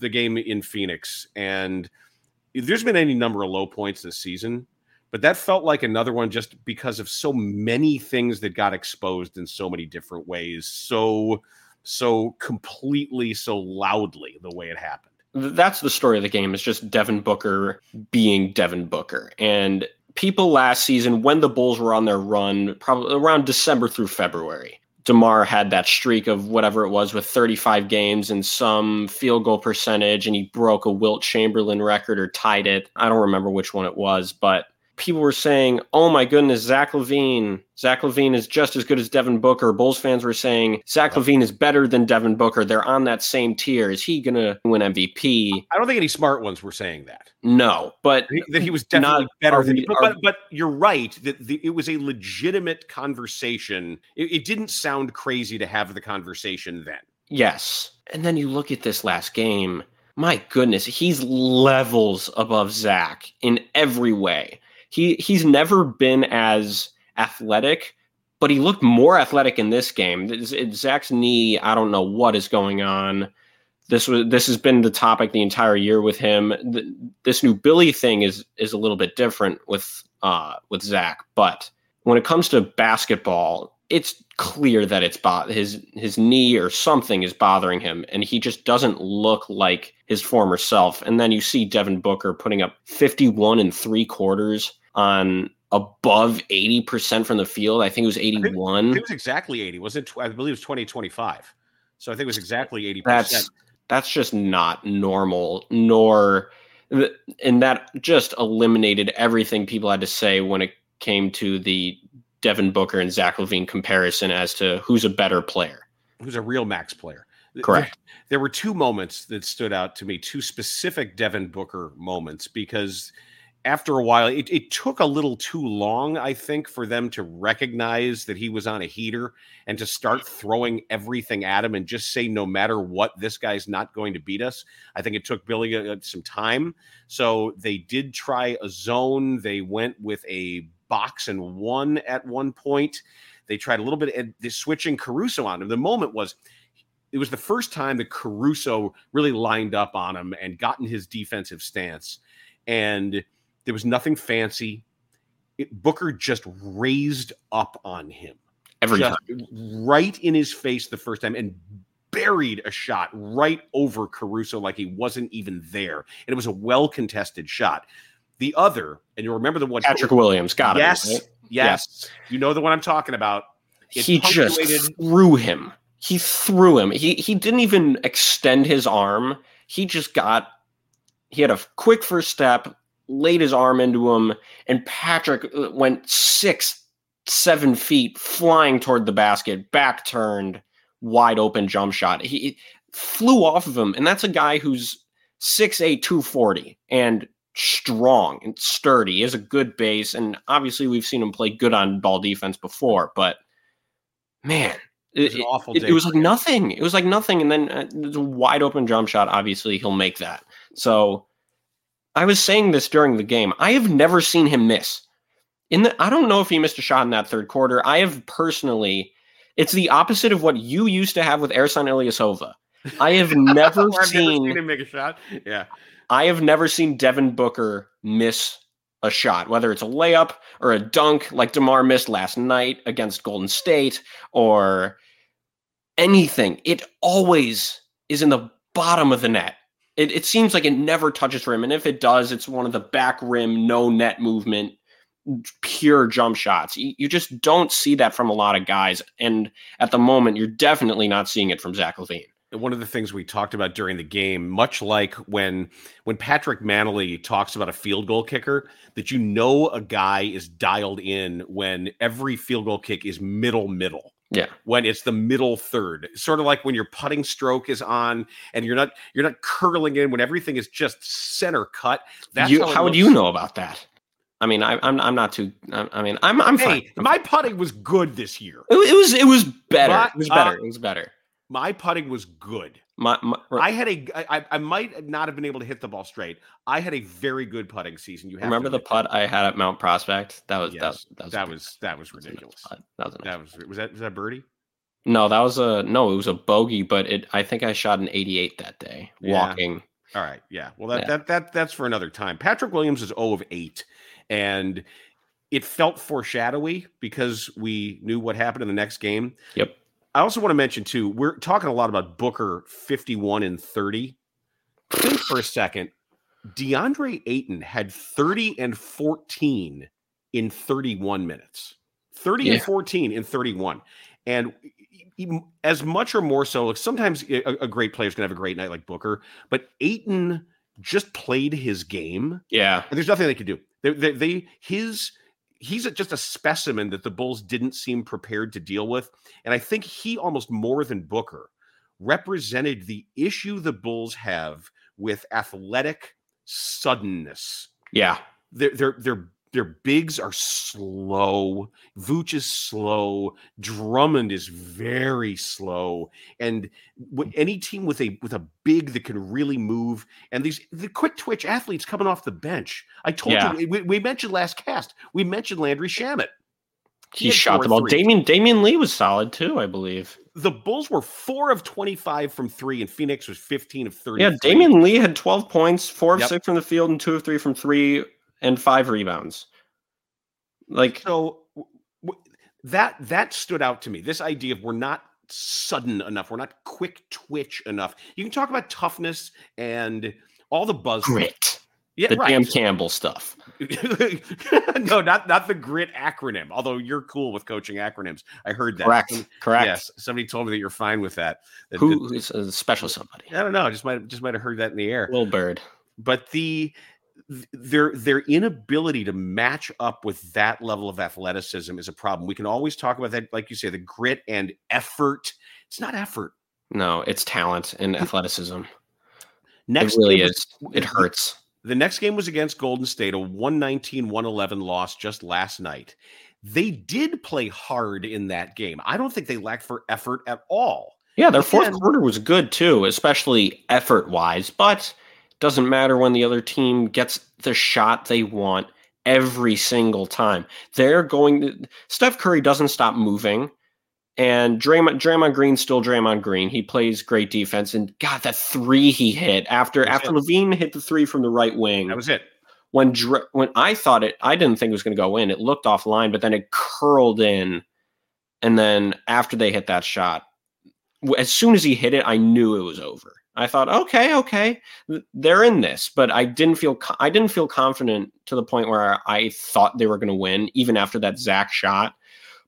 the game in Phoenix. And there's been any number of low points this season, but that felt like another one just because of so many things that got exposed in so many different ways. So, so completely, so loudly the way it happened. That's the story of the game is just Devin Booker being Devin Booker. And people last season, when the Bulls were on their run, probably around December through February, DeMar had that streak of whatever it was with 35 games and some field goal percentage, and he broke a Wilt Chamberlain record or tied it. I don't remember which one it was, but people were saying, "Oh my goodness, Zach LaVine! Zach LaVine is just as good as Devin Booker." Bulls fans were saying Zach LaVine is better than Devin Booker. They're on that same tier. Is he gonna win MVP? I don't think any smart ones were saying that. No, but that he was definitely better than. But, but, but, you're right that the, it was a legitimate conversation. It, it didn't sound crazy to have the conversation then. Yes, and then you look at this last game. My goodness, he's levels above Zach in every way he he's never been as athletic, but he looked more athletic in this game. Zach's knee, I don't know what is going on. This was this has been the topic the entire year with him. This new Billy thing is is a little bit different with uh with Zach, but when it comes to basketball, it's clear that it's bo- his his knee or something is bothering him, and he just doesn't look like his former self. And then you see Devin Booker putting up fifty one and three quarters on above 80% from the field. I think it was 81. it was exactly 80. Was it? I believe it was 2025. So I think it was exactly 80%. That's, that's just not normal, nor, and that just eliminated everything people had to say when it came to the Devin Booker and Zach LaVine comparison as to who's a better player. Who's a real max player. Correct. There, there were two moments that stood out to me, two specific Devin Booker moments, because – after a while, it, it took a little too long, I think, for them to recognize that he was on a heater and to start throwing everything at him and just say, no matter what, this guy's not going to beat us. I think it took Billy uh, some time. So they did try a zone. They went with a box and one at one point. They tried a little bit of switching Caruso on him. The moment was it was the first time that Caruso really lined up on him and gotten his defensive stance. And there was nothing fancy. It, Booker just raised up on him. Every just time. Right in his face the first time and buried a shot right over Caruso like he wasn't even there. And it was a well contested shot. The other, and you remember the one Patrick Williams got yes, it. Right? Yes, yes. You know the one I'm talking about. It he just threw him. He threw him. He he didn't even extend his arm. He just got he had a quick first step, laid his arm into him, and Patrick uh, went six, seven feet flying toward the basket, back turned, wide open jump shot. He flew off of him, and that's a guy who's 6'8, 240 and strong and sturdy. He has a good base, and obviously we've seen him play good on ball defense before, but man, it, it, awful it, it, was like nothing. It was like nothing, and then uh, a wide open jump shot. Obviously, he'll make that. So I was saying this during the game. I have never seen him miss. In the I don't know if he missed a shot in that third quarter. I have personally it's the opposite of what you used to have with Ersan Ilyasova. I have never seen, never seen him make a shot. Yeah. I have never seen Devin Booker miss a shot, whether it's a layup or a dunk like DeMar missed last night against Golden State or anything. It always is in the bottom of the net. It, it seems like it never touches rim, and if it does, it's one of the back rim, no net movement pure jump shots. You, you just don't see that from a lot of guys. And at the moment, you're definitely not seeing it from Zach LaVine one of the things we talked about during the game, much like when when Patrick Mannelly talks about a field goal kicker, that you know a guy is dialed in when every field goal kick is middle middle. Yeah. When it's the middle third. Sort of like when your putting stroke is on and you're not you're not curling in when everything is just center cut. That's you, how, how would you know about that? I mean, I, am I'm, I'm not too. I mean, I'm I'm hey, fine. my putting was good this year. It, it was it was better. it was better. Uh, it was better my putting was good. My, my, I had a. I, I might not have been able to hit the ball straight. I had a very good putting season. You remember the putt I had at Mount Prospect? That was yes, that, that was that was that was ridiculous. That was that was was that was that birdie? No, that was a no. It was a bogey, but it. I think I shot an 88 that day yeah. walking. All right, yeah. Well, that yeah. that that that's for another time. Patrick Williams is 0 of 8, and it felt foreshadowy because we knew what happened in the next game. Yep. I also want to mention too, we're talking a lot about Booker 51 and 30. Think for a second. DeAndre Ayton had 30 and 14 in 31 minutes. 30 yeah. and 14 in 31. And as much or more so, like sometimes a, a great player is going to have a great night like Booker, but Ayton just played his game. Yeah. And there's nothing they could do. They, they, they his he's a, just a specimen that the Bulls didn't seem prepared to deal with. And I think he almost more than Booker represented the issue the Bulls have with athletic suddenness. Yeah. They're they're they're their bigs are slow. Vooch is slow. Drummond is very slow. And mm. any team with a with a big that can really move, and these the quick twitch athletes coming off the bench. I told yeah. you we, we, mentioned last cast. We mentioned Landry Shamet. He, he shot the ball. Damion Damion Lee was solid too, I believe. The Bulls were four of twenty-five from three, and Phoenix was fifteen of thirty. Yeah, Damion Lee had twelve points, four of yep. six from the field, and two of three from three and five rebounds. Like so w- that that stood out to me. This idea of we're not sudden enough, we're not quick twitch enough. You can talk about toughness and all the buzz grit. Yeah, the right. Dan Campbell stuff. no, not not the grit acronym. Although you're cool with coaching acronyms, I heard that. Correct. Correct. Yes, somebody told me that you're fine with that. Who is a special somebody? I don't know. I just might just might have heard that in the air. Little bird. But the their their inability to match up with that level of athleticism is a problem. We can always talk about that, like you say, the grit and effort. It's not effort. No, it's talent and athleticism. Next it really is. it hurts. The next game was against Golden State, a 119 111 loss just last night. They did play hard in that game. I don't think they lacked for effort at all. Yeah, their fourth quarter was good too, especially effort wise. But doesn't matter when the other team gets the shot they want every single time. They're going to Steph Curry doesn't stop moving. And Draymond, Draymond Green still Draymond Green. He plays great defense. And God, that three he hit after after it. LaVine hit the three from the right wing. That was it. When when I thought it, I didn't think it was going to go in. It looked offline, but then it curled in. And then after they hit that shot, as soon as he hit it, I knew it was over. I thought, okay, okay, they're in this, but I didn't feel I didn't feel confident to the point where I thought they were going to win, even after that Zach shot.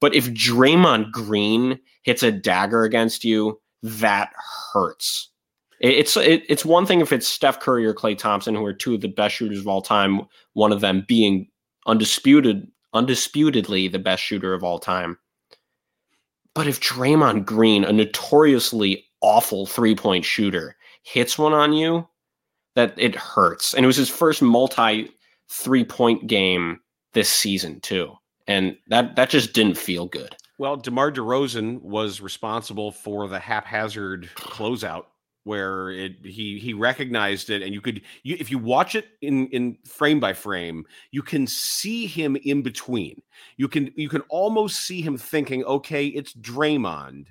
But if Draymond Green hits a dagger against you, that hurts. It's it, it's one thing if it's Steph Curry or Klay Thompson, who are two of the best shooters of all time. One of them being undisputed, undisputedly the best shooter of all time. But if Draymond Green, a notoriously awful three point shooter hits one on you, that it hurts. And it was his first multi three point game this season too, and that that just didn't feel good. Well, DeMar DeRozan was responsible for the haphazard closeout where it he he recognized it and you could you, if you watch it in in frame by frame you can see him in between you can you can almost see him thinking okay it's Draymond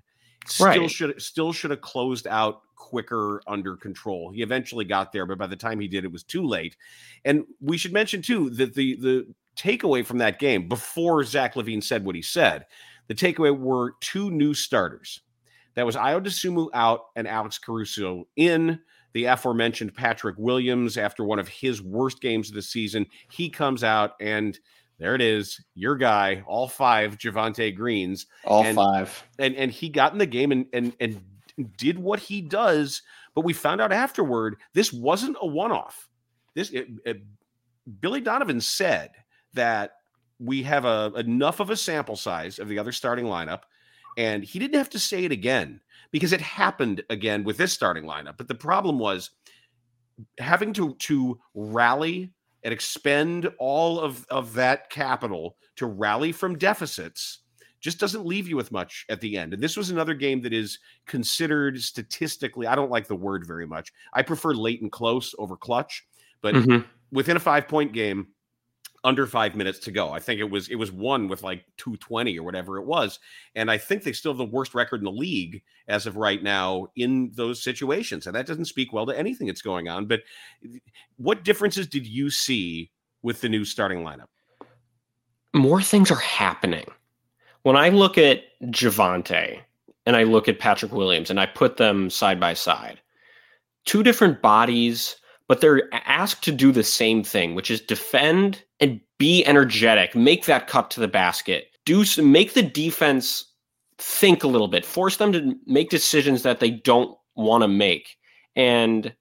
still should still should have closed out quicker under control. He eventually got there, but by the time he did, it was too late. And we should mention too that the the takeaway from that game before Zach LaVine said what he said, the takeaway were two new starters. That was Ayo Dosunmu out and Alex Caruso in. The aforementioned Patrick Williams, after one of his worst games of the season, he comes out and There it is. Your guy, all five Javonte Greens. All and, five. And and he got in the game and and and did what he does. But we found out afterward this wasn't a one-off. This it, it, Billy Donovan said that we have a enough of a sample size of the other starting lineup, and he didn't have to say it again because it happened again with this starting lineup. But the problem was having to to rally and expend all of, of that capital to rally from deficits just doesn't leave you with much at the end. And this was another game that is considered statistically, I don't like the word very much. I prefer late and close over clutch, but mm-hmm. within a five point game, under five minutes to go. I think it was it was one with like 220 or whatever it was. And I think they still have the worst record in the league as of right now in those situations. And that doesn't speak well to anything that's going on. But what differences did you see with the new starting lineup? More things are happening. When I look at Javonte and I look at Patrick Williams and I put them side by side, two different bodies but they're asked to do the same thing, which is defend and be energetic, make that cut to the basket, do some, make the defense think a little bit, force them to make decisions that they don't want to make. And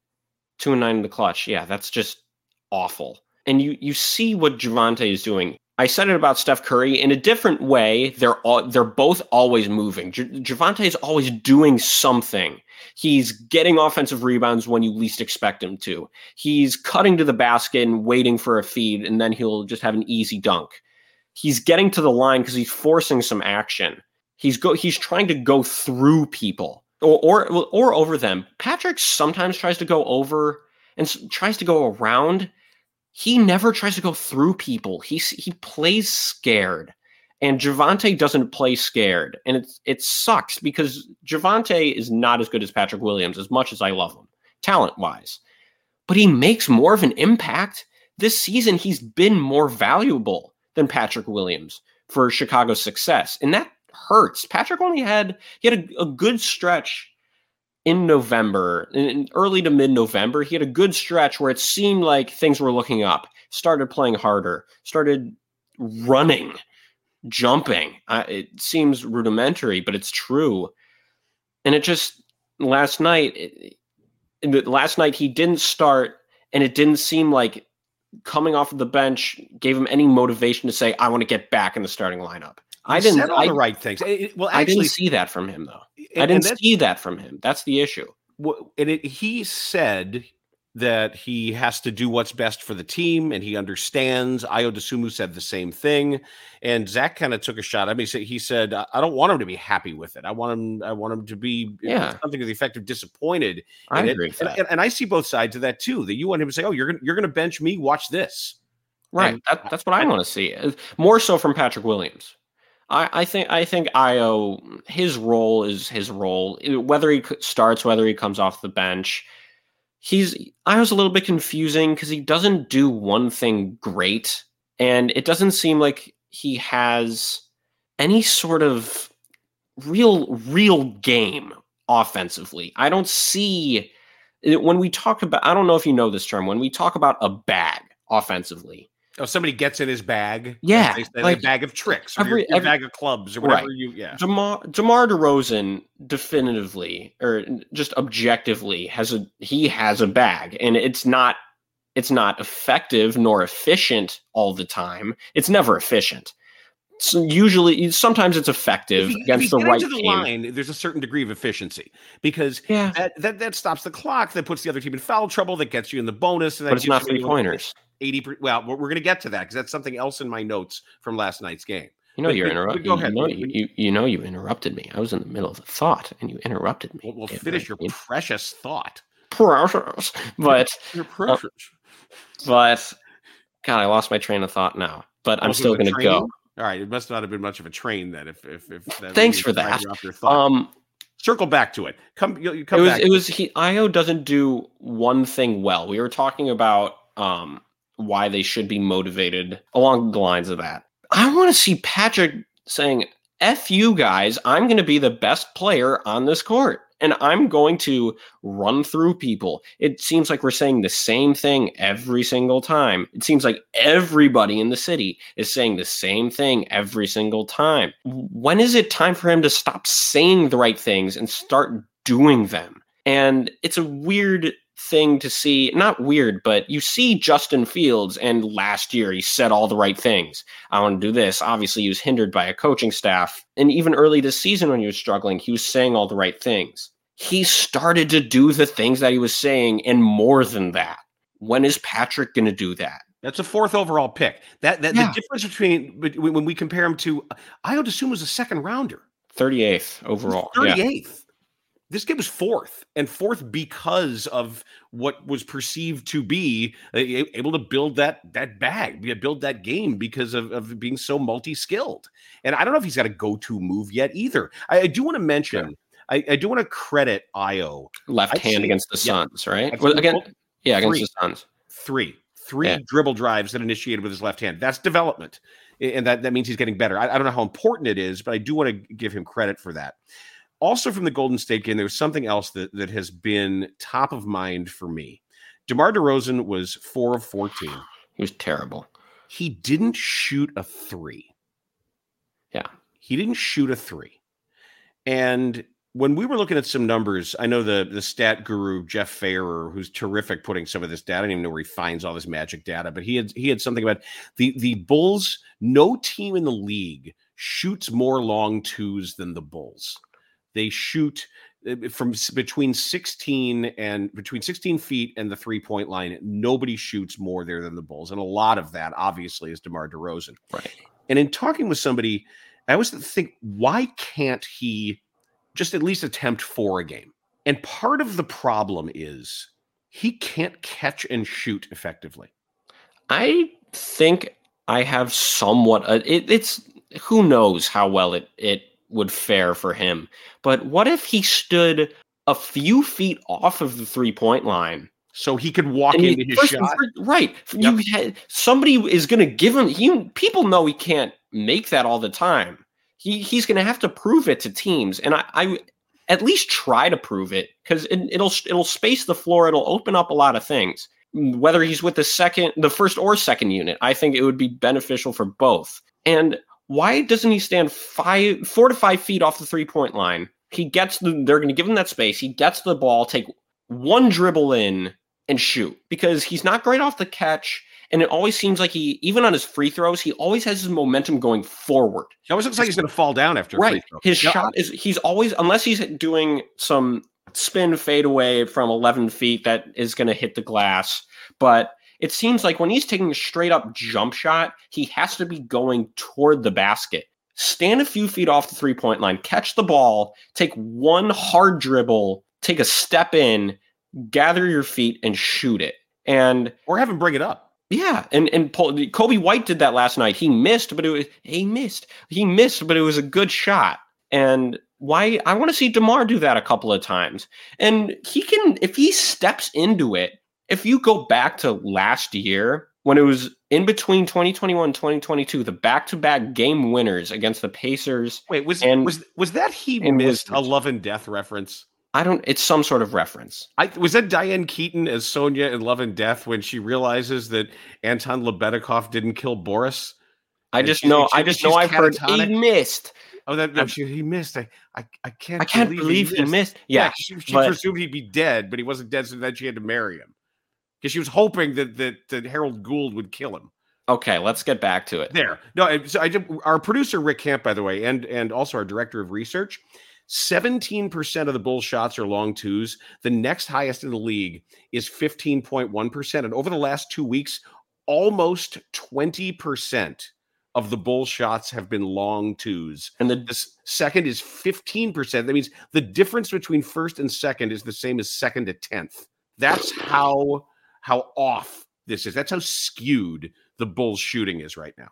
two and nine in the clutch, yeah, that's just awful. And you you see what Javonte is doing. I said it about Steph Curry in a different way. They're all, they're both always moving. J- Javonte is always doing something. He's getting offensive rebounds when you least expect him to. He's cutting to the basket and waiting for a feed, and then he'll just have an easy dunk. He's getting to the line because he's forcing some action. He's go he's trying to go through people or or or over them. Patrick sometimes tries to go over and tries to go around he never tries to go through people. He he plays scared, and Javonte doesn't play scared, and it it sucks because Javonte is not as good as Patrick Williams as much as I love him talent wise, but he makes more of an impact this season. He's been more valuable than Patrick Williams for Chicago's success, and that hurts. Patrick only had he had a, a good stretch in November, in early to mid November, he had a good stretch where it seemed like things were looking up. Started playing harder, started running, jumping. Uh, it seems rudimentary, but it's true. And it just last night, it, last night he didn't start, and it didn't seem like coming off of the bench gave him any motivation to say, "I want to get back in the starting lineup." I didn't said all I, the right things. It, well, actually, I didn't see that from him though. And, I didn't see that from him. That's the issue. And it, he said that he has to do what's best for the team, and he understands. Ayo Dosunmu said the same thing, and Zach kind of took a shot. I mean, he said, "I don't want him to be happy with it. I want him. I want him to be yeah. something to the effect of disappointed." I agree. And, and, and, I see both sides of that too. That you want him to say, "Oh, you're gonna you're gonna bench me. Watch this." Right. That, that's what I, I want to see. More so from Patrick Williams. I, I think I think Ayo his role is his role. Whether he starts, whether he comes off the bench, he's Ayo's a little bit confusing because he doesn't do one thing great, and it doesn't seem like he has any sort of real real game offensively. I don't see when we talk about. I don't know if you know this term. When we talk about a bag offensively, Oh, somebody gets in his bag. Yeah, like a bag of tricks, or every, your, your every, bag of clubs, or whatever right. you. Yeah, DeMar DeMar DeRozan definitively, or just objectively, has a he has a bag, and it's not it's not effective nor efficient all the time. It's never efficient. So usually, sometimes it's effective you, against the right the team. Line, there's a certain degree of efficiency because yeah. that, that that stops the clock, that puts the other team in foul trouble, that gets you in the bonus. but it's not three pointers. 80 well we're going to get to that because that's something else in my notes from last night's game. You know but, you're interrupting go ahead. You know, you, you, know you interrupted me. I was in the middle of a thought and you interrupted me. We'll, we'll finish your precious thought. Precious but your precious. uh, but god i lost my train of thought now but i'm still going to go. all right it must not have been much of a train then if if, if thanks for that. um circle back to it. Come you come it was back it was he Ayo doesn't do one thing well. We were talking about um why they should be motivated along the lines of that. I want to see Patrick saying, F you guys, I'm going to be the best player on this court. and I'm going to run through people. It seems like we're saying the same thing every single time. It seems like everybody in the city is saying the same thing every single time. When is it time for him to stop saying the right things and start doing them? And it's a weird thing to see. Not weird, but you see Justin Fields, and last year he said all the right things. I want to do this. Obviously, he was hindered by a coaching staff. And even early this season, when he was struggling, he was saying all the right things. He started to do the things that he was saying and more than that. When is Patrick going to do that? That's a fourth overall pick. That, that yeah. the difference between when we compare him to, I would assume was a second rounder. 38th overall. 38th. Yeah this kid was fourth and fourth because of what was perceived to be able to build that that bag build that game because of, of being so multi-skilled. And i don't know if he's got a go-to move yet either. I, I do want to mention yeah. I, I, do want to credit Ayo left I've hand seen, against the suns yeah, right well, again yeah against three, the suns. Three. Three yeah. dribble drives that initiated with his left hand. That's development and that, that means he's getting better. I, I don't know how important it is but i do want to give him credit for that also from the Golden State game, there was something else that, that has been top of mind for me. DeMar DeRozan was four of 14. He was terrible. He didn't shoot a three. Yeah. He didn't shoot a three. And when we were looking at some numbers, I know the the stat guru Jeff Fayer, who's terrific putting some of this data. I don't even know where he finds all this magic data, but he had he had something about the the Bulls. No team in the league shoots more long twos than the Bulls. They shoot uh, from between 16 and between 16 feet and the three point line. Nobody shoots more there than the Bulls. And a lot of that, obviously, is DeMar DeRozan. Right. And in talking with somebody, I always think, why can't he just at least attempt four a game? And part of the problem is he can't catch and shoot effectively. I think I have somewhat. Uh, it, it's who knows how well it it would fare for him. But what if he stood a few feet off of the three point line? So he could walk into his shot. right. Yep. Had, somebody is going to give him. He, people know he can't make that all the time. He he's going to have to prove it to teams, and I, I at least try to prove it because it, it'll it'll space the floor. It'll open up a lot of things. Whether he's with the second, the first or second unit, I think it would be beneficial for both. And why doesn't he stand five, four to five feet off the three point line? He gets the, they're going to give him that space. He gets the ball, take one dribble in and shoot because he's not great off the catch. And it always seems like he, even on his free throws, he always has his momentum going forward. He always looks like he's going to fall down after right. His shot is he's always unless he's doing some spin fade away from 11 feet that is going to hit the glass. But it seems like when he's taking a straight up jump shot, he has to be going toward the basket. Stand a few feet off the three point line, catch the ball, take one hard dribble, take a step in, gather your feet, and shoot it. And or have him bring it up. Yeah, and and Coby White did that last night. He missed, but it was he missed. He missed, but it was a good shot. And why I want to see DeMar do that a couple of times. And he can if he steps into it if you go back to last year when it was in between 2021 and 2022 the back-to-back game winners against the pacers wait was and, was was that he missed a love and death reference i don't it's some sort of reference I, was that diane keaton as sonia in love and death when she realizes that anton lebedokov didn't kill boris i just she, know she, i just know i've heard he missed Oh, that, that she, he missed. I, I, I can't. I can't believe, believe he, missed. he missed. Yeah, yeah she, she but, presumed he'd be dead, but he wasn't dead, so then she had to marry him because she was hoping that, that that Harold Gould would kill him. Okay, let's get back to it. There. No, so I just, our producer Rick Camp, by the way, and and also our director of research. 17% of the bull shots are long twos. The next highest in the league is 15.1%. And over the last two weeks, almost 20% of the bull shots have been long twos. And the, the second is 15%. That means the difference between first and second is the same as second to 10th. That's how how off this is. That's how skewed the Bulls shooting is right now.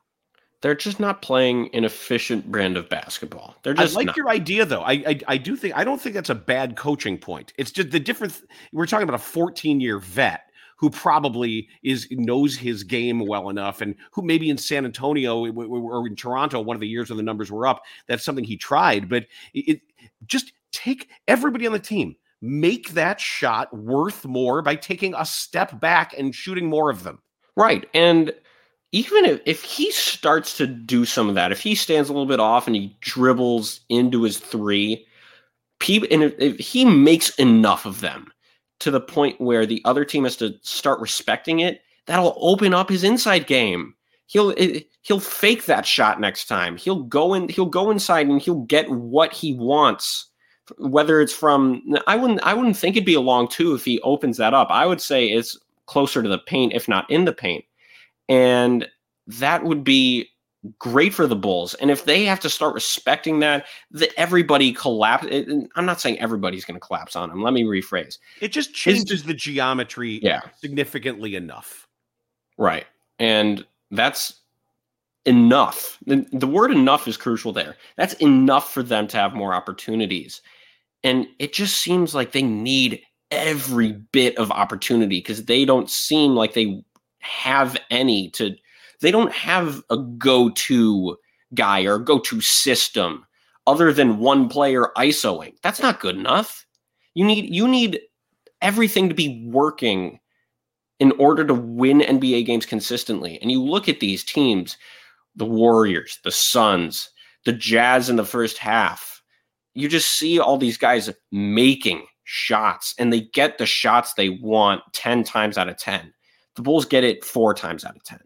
They're just not playing an efficient brand of basketball. They're just I like not. your idea though. I, I, I do think I don't think that's a bad coaching point. It's just the difference. We're talking about a 14 year vet who probably is knows his game well enough, and who maybe in San Antonio or in Toronto, one of the years when the numbers were up, that's something he tried. But it just take everybody on the team, make that shot worth more by taking a step back and shooting more of them. Right. And even if, if he starts to do some of that, if he stands a little bit off and he dribbles into his three, people, and if, if he makes enough of them to the point where the other team has to start respecting it, that'll open up his inside game. He'll he'll fake that shot next time. He'll go in. He'll go inside and he'll get what he wants. Whether it's from, I wouldn't I wouldn't think it'd be a long two if he opens that up. I would say it's closer to the paint, if not in the paint, and that would be great for the Bulls. And if they have to start respecting that, that everybody collapse. Eh, eh, I'm not saying everybody's going to collapse on them. Let me rephrase. It just changes the geometry yeah. significantly enough. Right. And that's enough. The, the word enough is crucial there. That's enough for them to have more opportunities. And it just seems like they need every bit of opportunity because they don't seem like they have any to they don't have a go-to guy or go-to system other than one player isoing. That's not good enough. You need you need everything to be working in order to win NBA games consistently. And you look at these teams, the Warriors, the Suns, the Jazz in the first half. You just see all these guys making shots and they get the shots they want 10 times out of 10. The Bulls get it 4 times out of 10.